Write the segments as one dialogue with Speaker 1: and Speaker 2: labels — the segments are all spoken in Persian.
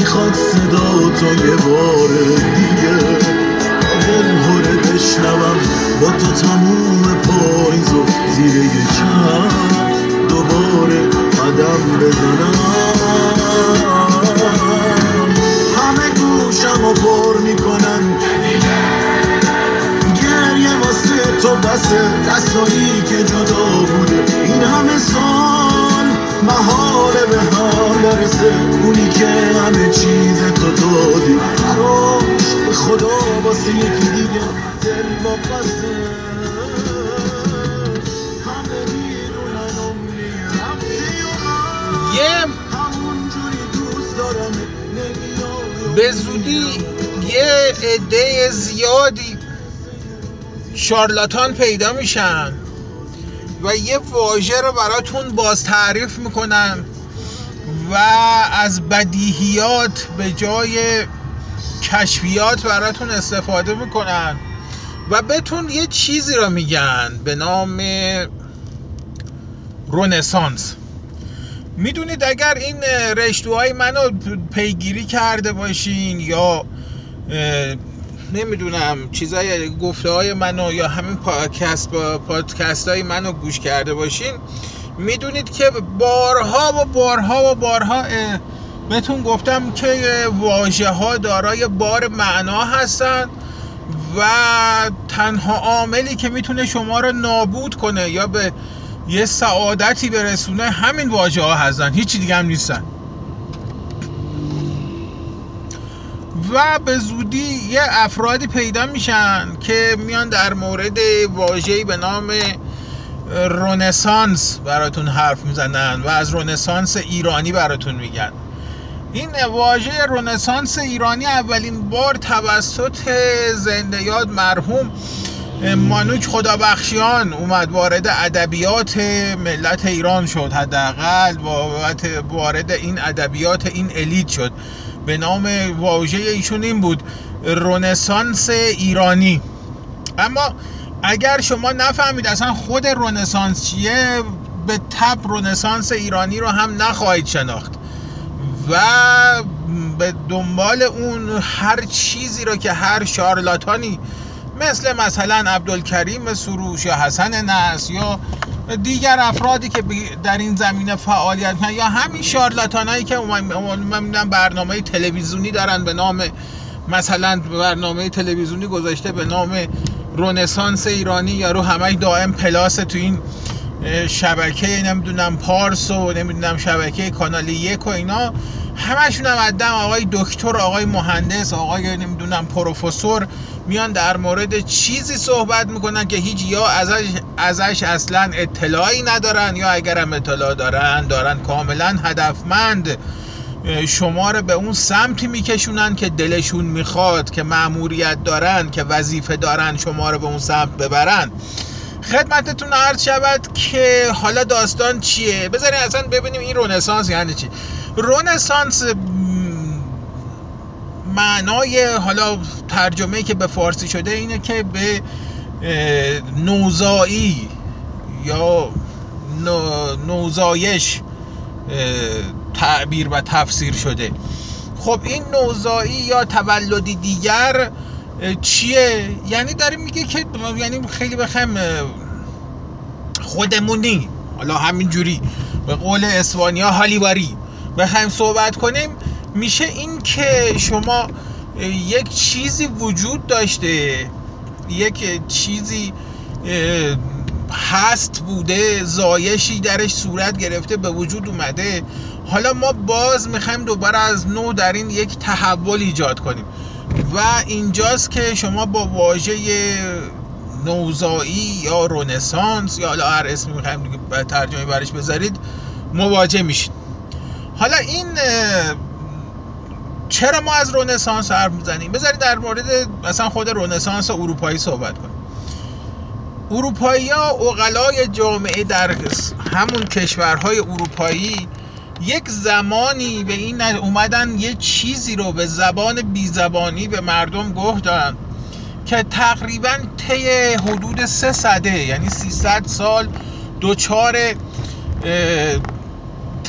Speaker 1: می‌خواد صدا تو یه بار دیگه. دل هره بشنوم با تو تموم پاییز و زیر یه دوباره قدم بزنم. همه گوشم و پر می‌کنن. گریه واسه تو بسه دستایی که جدا بوده. این همه سال محاله به هم برسه. اونی که همه چیز تو دادی. براش به خدا واسه یکی دیگه. دل واپسه همه می‌دونن امنی رفتی و من
Speaker 2: یه
Speaker 1: همونجوری دوست دارم.
Speaker 2: به زودی یه عده زیادی شارلاتان پیدا میشن. و یه واژه رو براتون باز تعریف می‌کنن و از بدیهیات به جای کشفیات براتون استفاده می‌کنن و بهتون یه چیزی رو میگن به نام رونسانس می‌دونید اگر این رشتوهای منو پیگیری کرده باشین یا نمی‌دونم چیزای گفته های منو یا همین پادکست با پادکست های منو گوش کرده باشین. می‌دونید که بارها و بارها و بارها بهتون گفتم که واژه ها دارای بار معنا هستن و تنها عاملی که می‌تونه شما رو نابود کنه یا به یه سعادتی برسونه همین واژه ها هستن هیچی دیگه هم نیستن. و به زودی یه افرادی پیدا میشن که میان در مورد واژه‌ای به نام رونسانس براتون حرف می‌زنن و از رونسانس ایرانی براتون میگن. این واژه رونسانس ایرانی اولین بار توسط زنده یاد مرحوم مانوک خدابخشیان اومد وارد ادبیات ملت ایران شد حداقل وارد این ادبیات این الیت شد. به نام واژه ایشون این بود رونسانس ایرانی. اما اگر شما نفهمید اصلا خود رونسانس چیه به تب رونسانس ایرانی رو هم نخواهید شناخت. و به دنبال اون هر چیزی رو که هر شارلاتانی مثل مثلا عبدالکریم سروش یا حسن نس یا دیگر افرادی که در این زمینه فعالیت یا همین شارلاتان هایی که من برنامه تلویزیونی دارن به نام مثلا برنامه تلویزیونی گذاشته به نام رونسانس ایرانی یا رو همه دائم پلاس تو این شبکه نمی‌دونم پارس و نمی‌دونم شبکه کانال یک و اینا. همشون هم عدم آقای دکتر آقای مهندس آقای نمی‌دونم پروفسور میان در مورد چیزی صحبت می‌کنن که هیچ یا ازش, ازش اصلا اطلاعی ندارن یا اگر هم اطلاع دارن دارن کاملا هدفمند. شما رو به اون سمتی میکشونن که دلشون می‌خواد که مأموریت دارن که وظیفه دارن شما رو به اون سمت ببرن. خدمتتون عرض شود که حالا داستان چیه؟ بذارین اصلا ببینیم این رونسانس یعنی چی؟ رونسانس معنای حالا ترجمه که به فارسی شده اینه که به نوزایی یا نوزایش تعبیر و تفسیر شده. خب این نوزایی یا تولدی دیگر چیه؟ یعنی داره میگه که یعنی خیلی بخم خودمونی حالا همینجوری به قول اسپانیا هالیواری بخوایم صحبت کنیم میشه این که شما یک چیزی وجود داشته یک چیزی هست بوده زایشی درش صورت گرفته به وجود اومده. حالا ما باز می‌خوایم دوباره از نو در این یک تحول ایجاد کنیم. و اینجاست که شما با واژه نوزایی یا رونسانس یا حالا هر اسمی می‌خوایم دیگه ترجمه برش بذارید مواجه میشید. حالا این چرا ما از رونسانس حرف می‌زنیم؟ بذارید در مورد مثلا خود رونسانس اروپایی صحبت کنیم. اروپایی ها اقلای جامعه در همون کشورهای اروپایی یک زمانی به این اومدن یه چیزی رو به زبان بیزبانی به مردم گفتن که تقریبا طی حدود سه صده یعنی 300 سال دوچار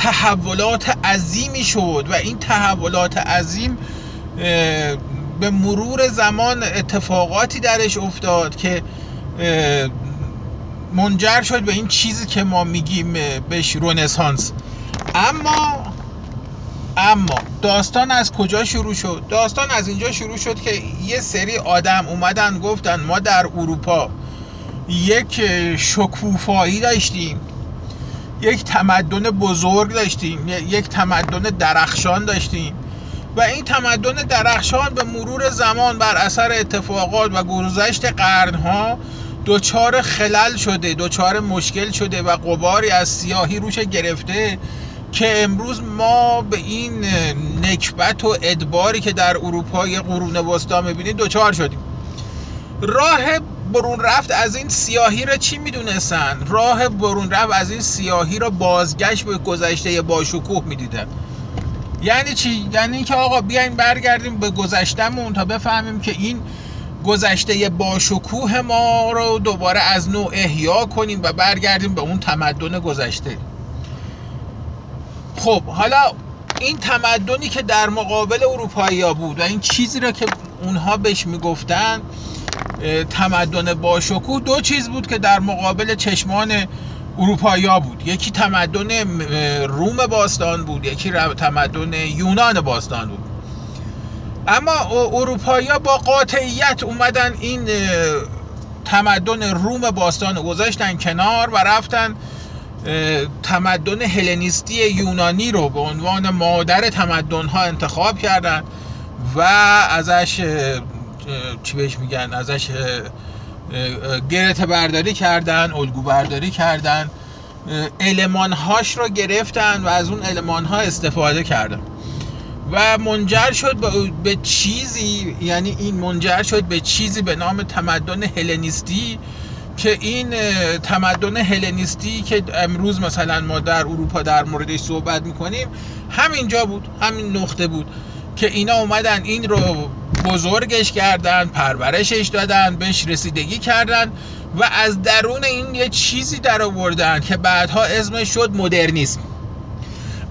Speaker 2: تحولات عظیمی شد و این تحولات عظیم به مرور زمان اتفاقاتی درش افتاد که منجر شد به این چیزی که ما میگیم بهش رونسانس اما اما داستان از کجا شروع شد؟ داستان از اینجا شروع شد که یه سری آدم اومدن گفتن ما در اروپا یک شکوفایی داشتیم. یک تمدن بزرگ داشتیم یک تمدن درخشان داشتیم. و این تمدن درخشان به مرور زمان بر اثر اتفاقات و گذشت قرنها دچار خلل شده دچار مشکل شده و قباری از سیاهی روش گرفته که امروز ما به این نکبت و ادباری که در اروپای قرون وسطا می‌بینید دچار شدیم. راه برون رفت از این سیاهی را چی می‌دونستن؟ راه برون رفت از این سیاهی را بازگشت به گذشته باشکوه می‌دیدن. یعنی چی؟ یعنی اینکه آقا بیاین برگردیم به گذشتهمون تا بفهمیم که این گذشته باشکوه ما رو دوباره از نوع احیا کنیم و برگردیم به اون تمدن گذشته. خب حالا این تمدنی که در مقابل اروپایی بود و این چیزی را که اونها بهش می‌گفتن تمدن باشکوه دو چیز بود که در مقابل چشمان اروپایی ها بود. یکی تمدن روم باستان بود یکی تمدن یونان باستان بود. اما اروپایی ها با قاطعیت اومدن این تمدن روم باستان گذاشتن کنار و رفتن تمدن هلنیستی یونانی رو به عنوان مادر تمدن ها انتخاب کردن و ازش چی بهش میگن ازش گرت برداری کردن الگو برداری کردن. علمان هاش رو گرفتن و از اون علمان ها استفاده کردن. و منجر شد به چیزی یعنی این منجر شد به چیزی به نام تمدن هلنیستی که این تمدن هلنیستی که امروز مثلا ما در اروپا در موردش صحبت می‌کنیم همینجا بود همین نقطه بود که اینا اومدن این رو بزرگش کردن پرورشش دادن بهش رسیدگی کردن و از درون این یه چیزی در آوردن که بعدها اسمش شد مدرنیسم.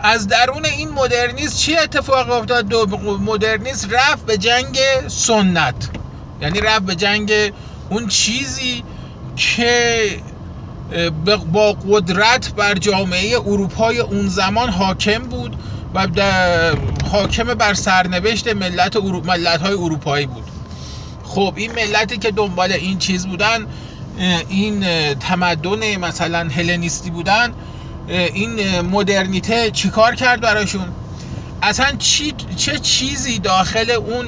Speaker 2: از درون این مدرنیسم چی اتفاق افتاد؟ دو مدرنیسم رفت به جنگ سنت. یعنی رفت به جنگ اون چیزی که با قدرت بر جامعه اروپای اون زمان حاکم بود و حاکم بر سرنوشت ملت, ملت های اروپایی بود. خب این ملتی که دنبال این چیز بودن این تمدن مثلا هلنیستی بودن این مدرنیته چیکار کرد براشون؟ اصلا چی، چه چیزی داخل اون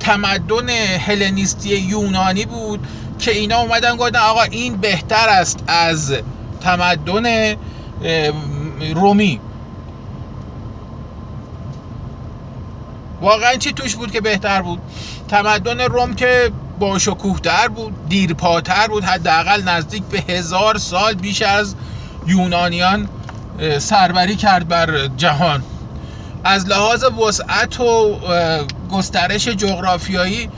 Speaker 2: تمدن هلنیستی یونانی بود که اینا اومدن گفتن آقا این بهتر است از تمدن رومی؟ واقعا چی توش بود که بهتر بود؟ تمدن روم که با شکوهتر بود دیرپاتر بود حداقل نزدیک به هزار سال بیش از یونانیان سربری کرد بر جهان. از لحاظ وسعت و گسترش جغرافیایی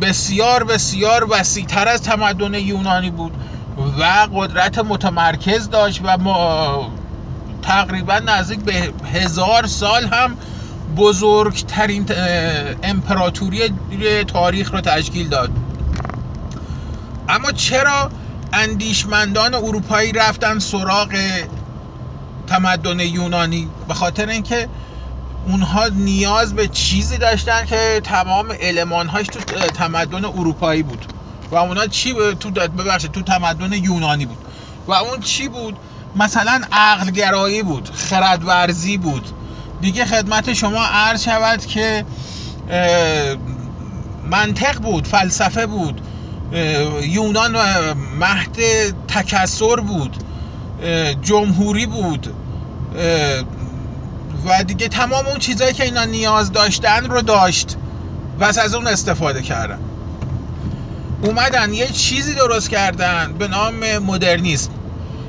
Speaker 2: بسیار بسیار وسیعتر از تمدن یونانی بود و قدرت متمرکز داشت و ما تقریبا نزدیک به هزار سال هم بزرگترین امپراتوری تاریخ رو تشکیل داد. اما چرا اندیشمندان اروپایی رفتن سراغ تمدن یونانی؟ به خاطر اینکه اونها نیاز به چیزی داشتن که تمام المانهاش تو تمدن اروپایی بود. و اونها چی تو ببخشید تو تمدن یونانی بود. و اون چی بود؟ مثلا عقلگرایی بود خردورزی بود. دیگه خدمت شما عرض شود که منطق بود فلسفه بود یونان مهد تکسر بود جمهوری بود و دیگه تمام اون چیزهایی که اینا نیاز داشتن رو داشت و از اون استفاده کردن. اومدن یه چیزی درست کردن به نام مدرنیسم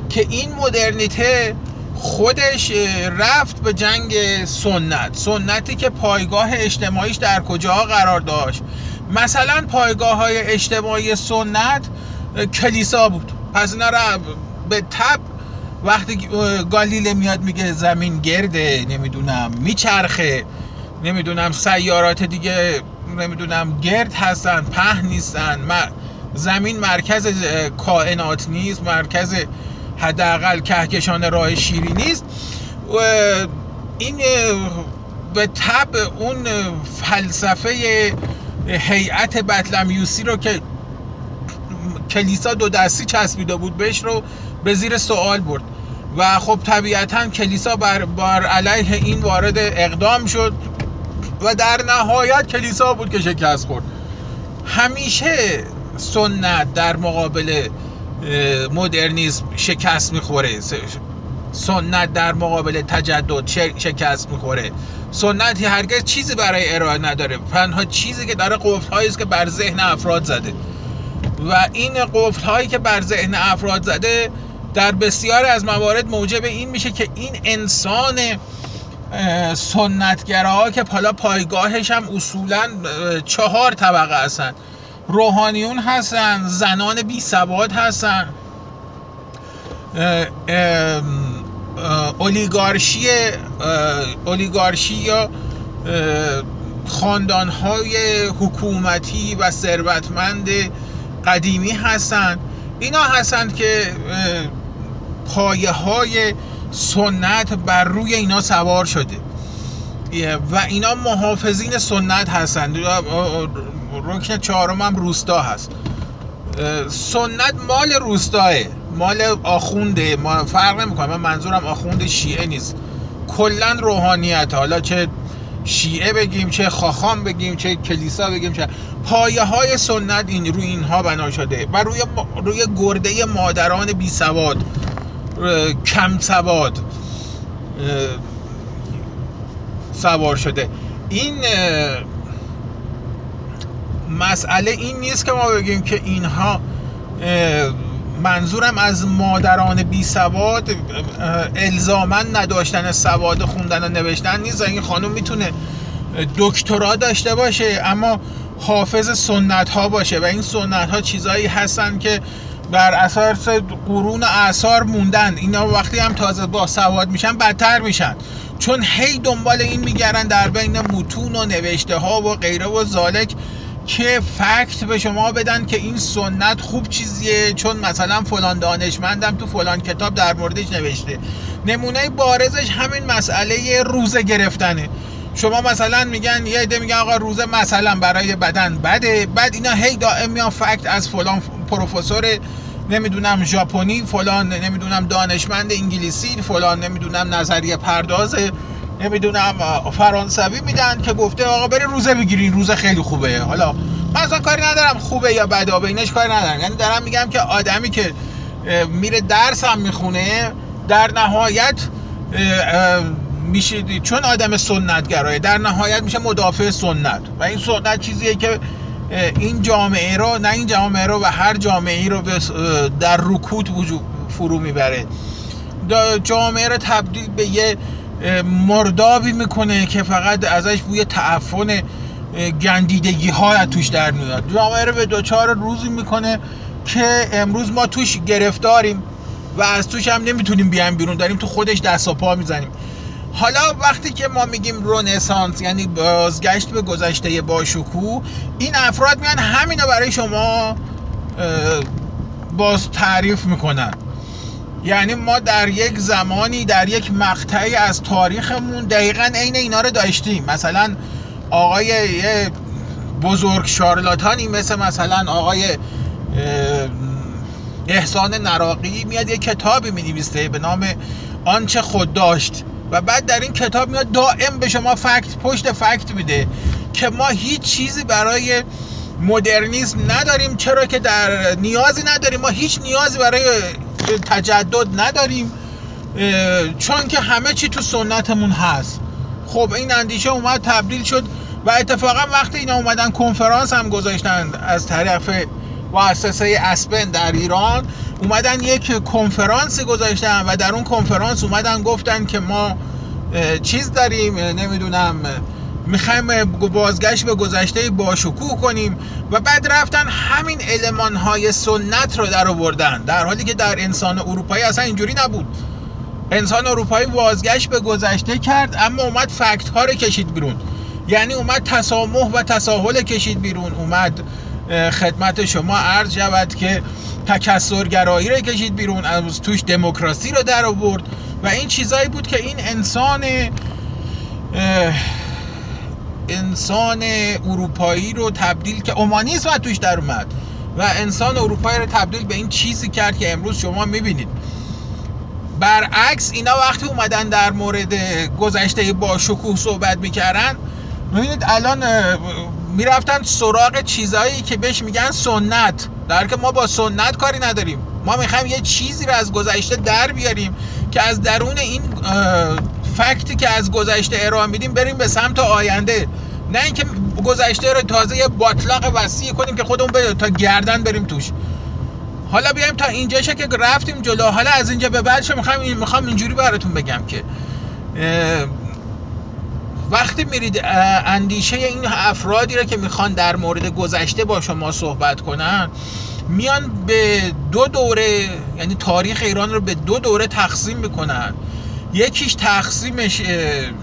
Speaker 2: که این مدرنیته خودش رفت به جنگ سنت. سنتی که پایگاه اجتماعیش در کجا قرار داشت. مثلا پایگاه های اجتماعی سنت کلیسا بود. پس اینا به تب وقتی گالیله میاد میگه زمین گرده نمی‌دونم میچرخه نمی‌دونم سیارات دیگه نمی‌دونم گرد هستن په نیستن زمین مرکز کائنات نیست مرکز حداقل کهکشان راه نیست. این به تب اون فلسفه هیئت بطلمیوسی رو که کلیسا دو دستی چسبیده بود بهش رو به زیر سوال برد. و خب طبیعتا کلیسا بر, بر علیه این وارد اقدام شد و در نهایت کلیسا بود که شکست خورد. همیشه سنت در مقابل مدرنیسم شکست می‌خوره. سنت در مقابل تجدد شکست می‌خوره. سنتی هرگز چیزی برای ارائه نداره. تنها چیزی که داره قفل است که بر ذهن افراد زده. و این قفل هایی که بر ذهن افراد زده در بسیاری از موارد موجب این میشه که این انسان سنتگراها که حالا پایگاهش هم اصولا چهار طبقه هستن. روحانیون هستن زنان بی سواد هستن. اولیگارشی اولیگارشی یا خاندانهای حکومتی و ثروتمند قدیمی هستند اینا هستند که پایه های سنت بر روی اینا سوار شده. و اینا محافظین سنت هستند رکن چهارم هم روستا هست. سنت مال روستاه مال آخونده. ما فرق نمی‌کنه. من منظورم آخوند شیعه نیست. کلا روحانیت. حالا چه شیعه بگیم چه خاخام بگیم چه کلیسا بگیم چه پایه های سنت این روی اینها بنا شده. و روی روی گرده مادران بی سواد. کم سواد. سوار شده. این مسئله این نیست که ما بگیم که اینها منظورم از مادران بی سواد الزامن نداشتن سواد خوندن و نوشتن نیست. این خانم می‌تونه دکترا داشته باشه اما حافظ سنت ها باشه و این سنت ها چیزایی هستن که بر اساس قرون اثار موندن. اینا وقتی هم تازه با سواد میشن بدتر میشن. چون هی دنبال این میگردن در بین متون و نوشته ها و غیره و زالک. که فکت به شما بدن که این سنت خوب چیزیه چون مثلا فلان دانشمندم تو فلان کتاب در موردش نوشته. نمونه بارزش همین مسئله روزه گرفتنه. شما مثلا میگن یه عده میگن آقا روزه مثلا برای بدن بده بعد اینا هی دائم میان فکت از فلان پروفسور نمی‌دونم ژاپنی فلان نمی‌دونم دانشمند انگلیسی فلان نمی‌دونم نظریه پرداز نمی‌دونم فرانسوی میدن که گفته آقا بره روزه بگیرین روزه خیلی خوبه. حالا من اصلا کاری ندارم خوبه یا بده به اینش کاری ندارم. یعنی دارم میگم که آدمی که میره درس هم می‌خونه در نهایت میشه چون آدم سنتگرایه در نهایت میشه مدافع سنت. و این سنت چیزیه که این جامعه رو نه این جامعه رو و هر جامعه ای رو در رکود وجود فرو می‌بره. جامعه رو تبدیل به یه مردابی می‌کنه که فقط ازش بوی تعفن گندیدگی ها توش در میاد. جامعه رو به دوچار روزی می‌کنه که امروز ما توش گرفتاریم و از توش هم نمی‌تونیم بیایم بیرون. داریم تو خودش دست و پا می‌زنیم. حالا وقتی که ما میگیم رونسانس یعنی بازگشت به گذشته باشکوه این افراد میان همینو برای شما باز تعریف می‌کنن. یعنی ما در یک زمانی در یک مقطعی از تاریخمون دقیقا عین اینا رو داشتیم. مثلا آقای یه بزرگ شارلاتانی مثل مثلا آقای احسان نراقی میاد یه کتابی می به نام آنچه خود داشت. و بعد در این کتاب میاد دائم به شما فکت پشت فکت میده که ما هیچ چیزی برای مدرنیسم نداریم چرا که در نیازی نداریم. ما هیچ نیازی برای تجدد نداریم چون که همه چی تو سنتمون هست. خب این اندیشه اومد تبدیل شد و اتفاقا وقتی اینا اومدن کنفرانس هم گذاشتن از طرف مؤسسه اسپن در ایران اومدن یک کنفرانسی گذاشتن و در اون کنفرانس اومدن گفتن که ما چیز داریم نمی‌دونم می‌خوایم بازگشت به گذشته باشکوه کنیم و بعد رفتن همین علمان های سنت رو در آوردن. در حالی که در انسان اروپایی اصلا اینجوری نبود. انسان اروپایی بازگشت به گذشته کرد اما اومد فکت ها رو کشید بیرون. یعنی اومد تسامح و تساهل کشید بیرون. اومد خدمت شما عرض شود که تکسرگرایی رو کشید بیرون از توش دموکراسی رو در آورد. و این چیزایی بود که این انسان انسان اروپایی رو تبدیل که اومانیسم توش در اومد و انسان اروپایی رو تبدیل به این چیزی کرد که امروز شما می‌بینید. برعکس اینا وقتی اومدن در مورد گذشته با شکوه صحبت می‌کردن می‌بینید الان می‌رفتن سراغ چیزایی که بهش میگن سنت. در که ما با سنت کاری نداریم. ما می‌خوایم یه چیزی رو از گذشته در بیاریم که از درون این فکتی که از گذشته ارائه میدیم بریم به سمت آینده. نه اینکه گذشته رو تازه یه باطلاق وسیع کنیم که خودمون تا گردن بریم توش. حالا بیایم تا اینجا که رفتیم جلو. حالا از اینجا به بعدش می‌خوام می‌خوام اینجوری براتون بگم که وقتی میرید اندیشه این افرادی رو که می‌خوان در مورد گذشته با شما صحبت کنن میان به دو دوره یعنی تاریخ ایران رو به دو دوره تقسیم می‌کنن. یکیش تقسیمش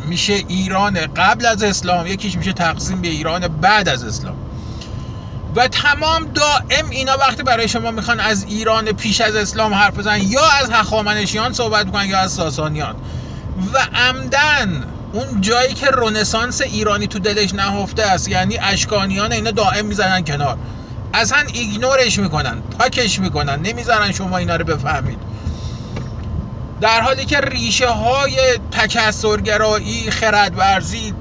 Speaker 2: میشه ایران قبل از اسلام یکیش میشه تقسیم به ایران بعد از اسلام. و تمام دائم اینا وقتی برای شما می‌خوان از ایران پیش از اسلام حرف بزنن یا از هخامنشیان صحبت می‌کنن یا از ساسانیان. و عمدن اون جایی که رونسانس ایرانی تو دلش نهفته است یعنی اشکانیان اینا دائم می‌زنن کنار. اصلا ایگنورش می‌کنن پاکش می‌کنن نمی‌ذارن شما اینا رو بفهمید. در حالی که ریشه های تکسرگرایی خردورزی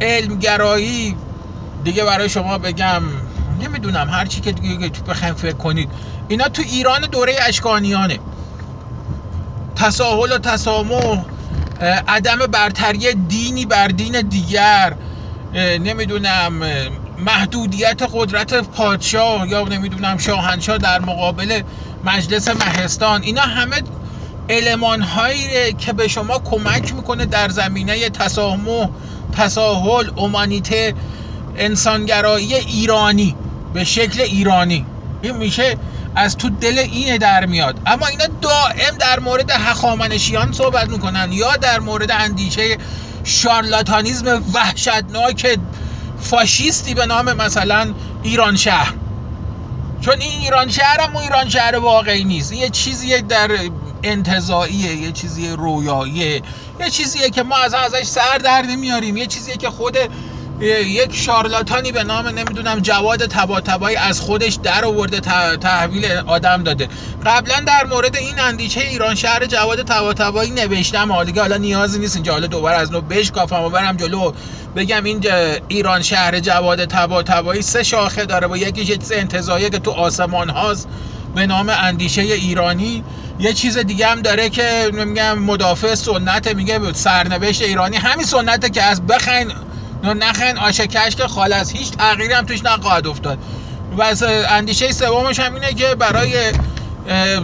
Speaker 2: علمگرایی دیگه برای شما بگم نمی‌دونم هر چی که دیگه بخوایم فکر کنید. اینا تو ایران دوره اشکانیانه. تساهل و تسامح عدم برتری دینی بر دین دیگر نمی‌دونم محدودیت قدرت پادشاه یا نمی‌دونم شاهنشاه در مقابل مجلس مهستان اینا همه علمان هایی که به شما کمک می‌کنه در زمینه تسامح تساهل اومانیته انسانگرایی ایرانی به شکل ایرانی. این میشه از تو دل اینه در میاد. اما اینا دائم در مورد هخامنشیان صحبت می‌کنن یا در مورد اندیشه شارلاتانیزم وحشتناک فاشیستی به نام مثلا ایران شهر. چون این ایران شهر هم ایران شهر واقعی نیست. یه چیزی در انتظاییه یه چیزی رویاییه یه چیزیه که ما از ازش سر در نمیاریم یه چیزیه که خود یک شارلاتانی به نام نمی‌دونم جواد تباتبایی از خودش در آورده تحویل آدم داده. قبلا در مورد این اندیشه ایران شهر جواد تباتبایی نوشتم حالا حالا نیازی نیست اینجا حالا دوباره از نو بشکافم و برم جلو بگم این ایران شهر جواد تباتبایی سه شاخه داره با یکیش انتظاییه که تو آسمان هاست. به نام اندیشه ایرانی. یه چیز دیگه هم داره که میگم مدافع سنت میگه سرنوشت ایرانی. همین سنته که از بخین نخن آشه کشک خالص. هیچ تغییری هم توش نخواهد افتاد. و اندیشه سومش هم اینه که برای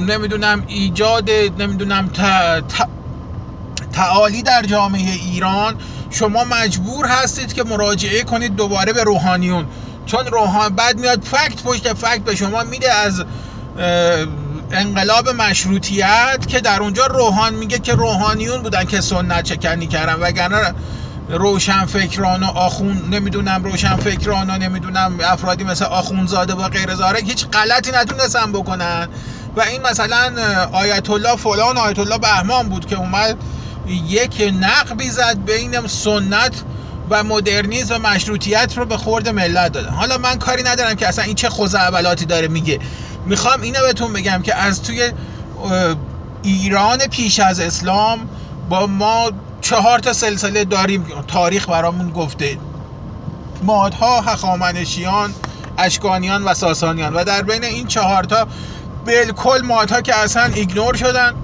Speaker 2: نمی‌دونم ایجاد نمی‌دونم تعالی در جامعه ایران شما مجبور هستید که مراجعه کنید دوباره به روحانیون. چون روحان بعد میاد فکت پشت فکت به شما میده از انقلاب مشروطیت که در اونجا روحان میگه که روحانیون بودن که سنت چکنی کردن. وگرنه روشن فکران و آخون نمی‌دونم روشن فکران و نمی‌دونم افرادی مثل آخونزاده و غیر زاره هیچ غلطی نتونستن بکنن. و این مثلا آیت الله فلان آیت الله بهمان بود که اومد یک نقبی زد بین سنت و مدرنیسم و مشروطیت رو به خورد ملت داده. حالا من کاری ندارم که اصلا این چه خوزعبلاتی داره میگه. می‌خوام اینو بهتون بگم که از توی ایران پیش از اسلام با ما چهار تا سلسله داریم. تاریخ برامون گفته. مادها هخامنشیان اشکانیان و ساسانیان. و در بین این چهار تا بالکل مادها که اصلا ایگنور شدن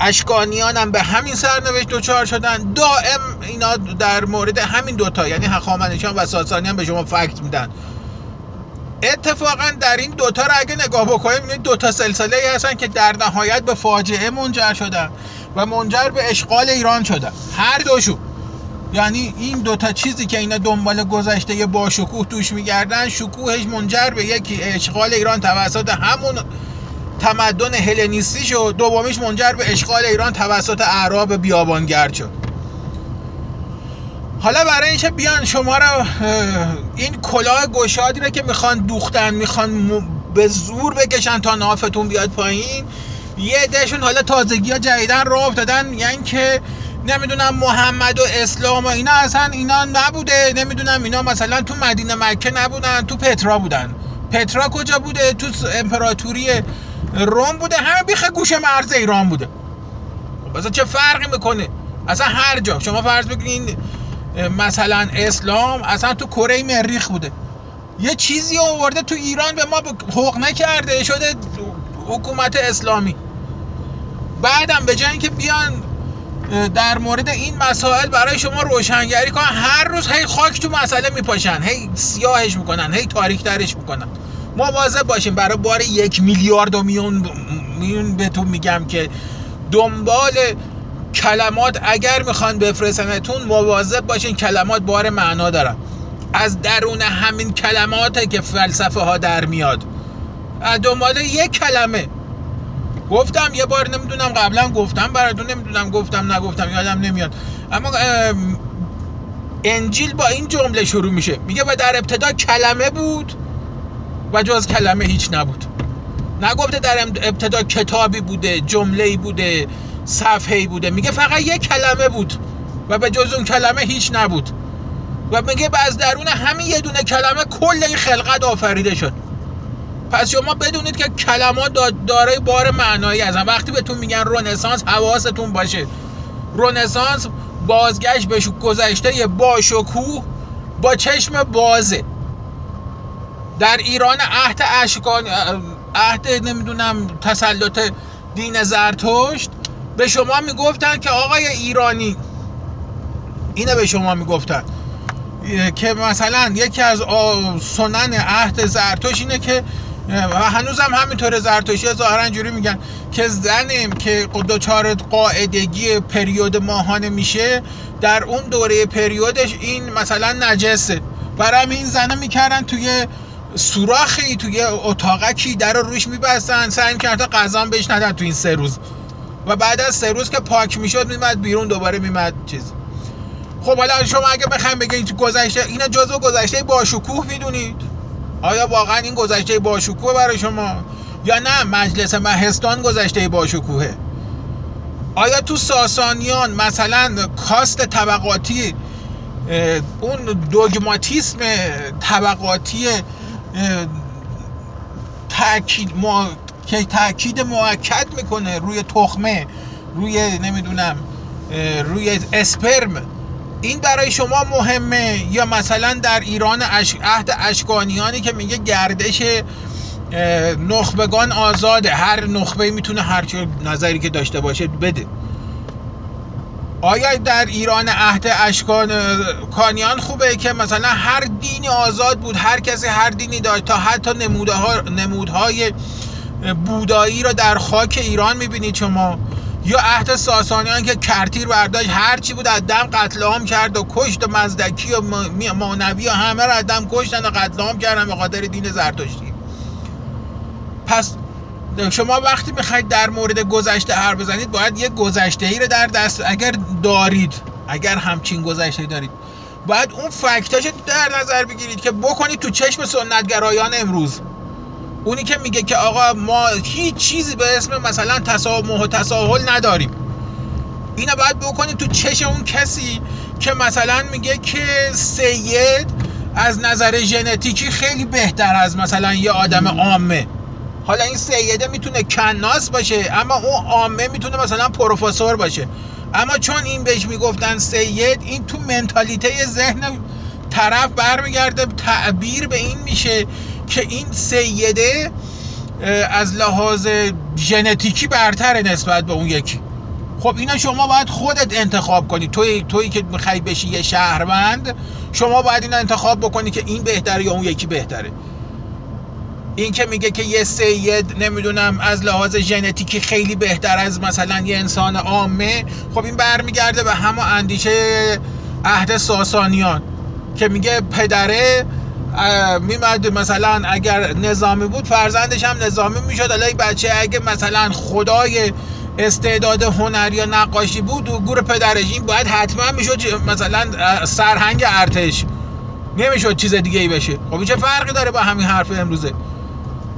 Speaker 2: اشکانیان هم به همین سرنوشت دوچار شدن. دائم اینا در مورد همین دوتا یعنی هخامنشیان و ساسانیان به شما فکت میدن. اتفاقا در این دوتا رو اگه نگاه بکنیم این دوتا سلسله ای هستن که در نهایت به فاجعه منجر شدن و منجر به اشغال ایران شدن. هر دوشون. یعنی این دوتا چیزی که اینا دنبال گذشته با شکوه توش میگردن شکوهش منجر به یکی اشغال ایران توسط همون تمدن هلنیستی شد دومیش منجر به اشغال ایران توسط اعراب بیابانگرد شد. حالا برای اینکه بیان شما رو این کلاه گشادی رو که می‌خوان دوختن می‌خوان به زور بکشن تا نافتون بیاد پایین یه عدهشون حالا تازگی ها جدیدن راه افتادن یعنی که نمی‌دونم محمد و اسلام و اینا اصلا اینا نبوده نمی‌دونم اینا مثلا تو مدینه مکه نبودن تو پترا بودن. پترا کجا بوده؟ تو امپراتوری روم بوده همه بیخ گوشه مرز ایران بوده. خب مثلا چه فرقی می‌کنه؟ اصلا هر جا. شما فرض بگیرین مثلا اسلام اصلا تو کره مریخ بوده. یه چیزی آورده تو ایران به ما حق نکرده شده حکومت اسلامی. بعدم به جای اینکه بیان در مورد این مسائل برای شما روشنگری کنن هر روز هی خاک تو مسئله میپاشن هی سیاهش می‌کنن هی تاریک ترش می‌کنن. مواظب باشیم برای بار یک میلیارد و میون میون بهتون میگم که دنبال کلمات اگر می‌خوان بفرستنتون مواظب باشین کلمات بار معنا دارن. از درون همین کلماته که فلسفه ها در میاد. دنبال یک کلمه. گفتم یه بار نمی‌دونم قبلا گفتم براتون نمی‌دونم گفتم نگفتم یادم نمیاد. اما انجیل با این جمله شروع میشه. میگه و در ابتدا کلمه بود و جز کلمه هیچ نبود. نگفته در ابتدا کتابی بوده جمله بوده. صفحه بوده. میگه فقط یک کلمه بود و به جز اون کلمه هیچ نبود. و میگه از درون همین یه دونه کلمه کل این خلقت آفریده شد. پس شما بدونید که کلمات دارای بار معنایی هستن. وقتی بهتون میگن رنسانس حواستون باشه. رنسانس بازگشت به گذشته با شکوه با چشم بازه. در ایران عهد اشکان عهد نمی‌دونم تسلط دین زرتشت به شما می‌گفتن که آقای ایرانی. اینه به شما می‌گفتن. که مثلا یکی از سنن عهد زرتشت اینه که و هنوز هم همینطور زرتشتی ظاهرا اینجوری میگن که زنیم که دچار قاعدگی پریود ماهانه میشه در اون دوره پریودش این مثلا نجسه. برای این زنه می‌کردن توی سوراخی توی اتاقکی در رو روش میبستن سعی می‌کردن غذا بهش ندن تو این سه روز. و بعد از سه روز که پاک می‌شد میمد بیرون دوباره میمد چیز. خب حالا شما اگه بخوایم بگین گذشته اینا جزو گذشته با شکوه می‌دونید؟ آیا واقعا این گذشته با شکوه برای شما؟ یا نه مجلس مهستان گذشته با شکوهه آیا تو ساسانیان مثلا کاست طبقاتی اون دوگماتیسم طبقاتی تاکید ما که تاکید موکد می‌کنه روی تخمه روی نمی‌دونم روی اسپرم. این برای شما مهمه. یا مثلا در ایران عهد اشکانیانی که میگه گردش نخبگان آزاده. هر نخبه می‌تونه هر نظری که داشته باشه بده. آیا در ایران عهد اشکان کانیان خوبه که مثلا هر دینی آزاد بود هر کسی هر دینی داشت تا حتی نمودهای بودایی را در خاک ایران می‌بینید شما یا عهد ساسانیان که کرتیر برداشت هر چی بود از دم قتل عام کرد و کشت و مزدکی و مانوی و همه را از دم کشتن و قتل عام کردن به خاطر دین زرتشتی. پس شما وقتی می‌خواید در مورد گذشته حرف بزنید باید یه گذشته ای رو در دست اگر دارید اگر همچین گذشته دارید باید اون فکتاش در نظر بگیرید که بکنید تو چشم سنتگرایان امروز. اونی که میگه که آقا ما هیچ چیزی به اسم مثلا تسامح و تساهل نداریم. اینا باید بکنید تو چش اون کسی که مثلا میگه که سید از نظر ژنتیکی خیلی بهتر از مثلا یه آدم عامه. حالا این سیده می‌تونه کناس باشه اما اون عامه می‌تونه مثلا پروفسور باشه. اما چون این بهش می‌گفتن سید این تو منتالیته ذهن طرف برمیگرده تعبیر به این میشه که این سیده از لحاظ ژنتیکی برتره نسبت به اون یکی. خب اینا شما باید خودت انتخاب کنی. توی تویی که می‌خوای بشی یه شهروند شما باید اینا انتخاب بکنی که این بهتره یا اون یکی بهتره. این که میگه که یه سید نمی‌دونم از لحاظ ژنتیکی خیلی بهتر از مثلا یه انسان عامه. خب این برمیگرده به همه اندیشه عهد ساسانیان که میگه پدره میمد مثلا اگر نظامی بود فرزندش هم نظامی می‌شد. حالا بچه اگه مثلا خدای استعداد هنری یا نقاشی بود و گور پدرش این باید حتما می‌شد مثلا سرهنگ ارتش. نمی‌شد چیز دیگه ای بشه. خب چه فرقی داره با همین حرف امروزه؟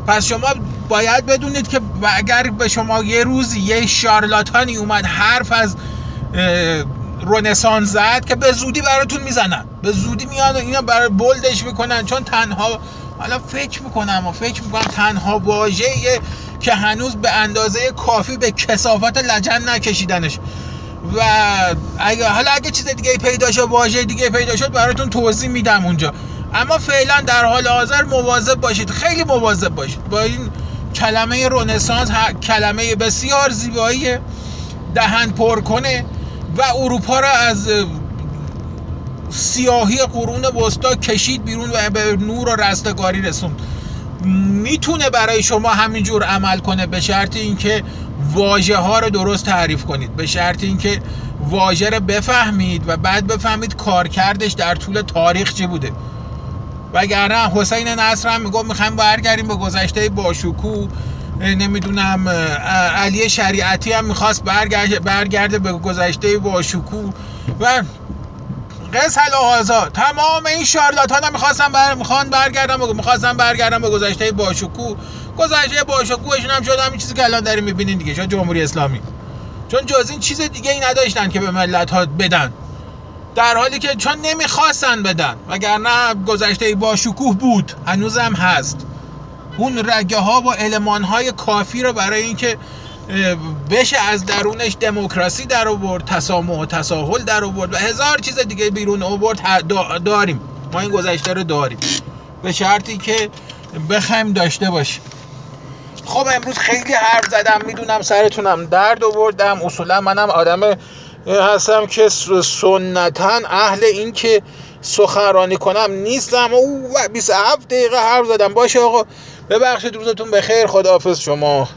Speaker 2: پس شما باید بدونید که اگر به شما یه روز یه شارلاتانی اومد حرف از رونسانس زد که به زودی براتون می‌زنن. به زودی میاد اینا برای بلدش می‌کنن چون تنها حالا فکر می‌کنم و فکر می‌کنم تنها واژه‌ایه که هنوز به اندازه کافی به کسافت لجن نکشیدنش. و اگه حالا اگه چیز دیگه پیدا شد واژه دیگه پیدا شد براتون توضیح میدم اونجا. اما فعلا در حال حاضر مواظب باشید. خیلی مواظب باشید. با این کلمه رنسانس کلمه بسیار زیبایی دهن پر کنه. و اروپا را از سیاهی قرون وسطا کشید بیرون و به نور و رستگاری رسوند. می‌تونه برای شما همینجور عمل کنه به شرط اینکه واژه ها رو درست تعریف کنید. به شرط اینکه واژه رو بفهمید و بعد بفهمید کارکردش در طول تاریخ چی بوده. وگرنه حسین نصر هم می‌گفت می‌خوایم برگردیم به گذشته باشکوه. نمی‌دونم علی شریعتی هم می‌خواست برگرده به گذشته باشکوه و قص هذا تمام این شارلاتان هم می‌خواستن بر... می‌خوان برگردن و می‌خواستن برگردن به گذشته باشکوه. گذشته باشکوهشون هم شد همین چیزی که الان داریم می‌بینین دیگه شد جمهوری اسلامی. چون جز این چیز دیگه ای نداشتن که به ملت ها بدن. در حالی که چون نمی‌خواستن بدن وگرنه گذشته با شکوه بود هنوزم هست. اون رگه ها و علمان های کافی رو برای اینکه بشه از درونش دموکراسی در آورد تسامح و تساهل در آورد و هزار چیز دیگه بیرون آورد داریم. ما این گذشته رو داریم. به شرطی که بخوایم داشته باشیم. خب امروز خیلی حرف زدم می‌دونم سرتونم درد آوردم. اصولا منم آدم هستم که سنتا اهل این که سخنرانی کنم نیستم. و 27 دقیقه حرف زدم. باشه آقا. ببخشید روزتون بخیر خداحافظ شما.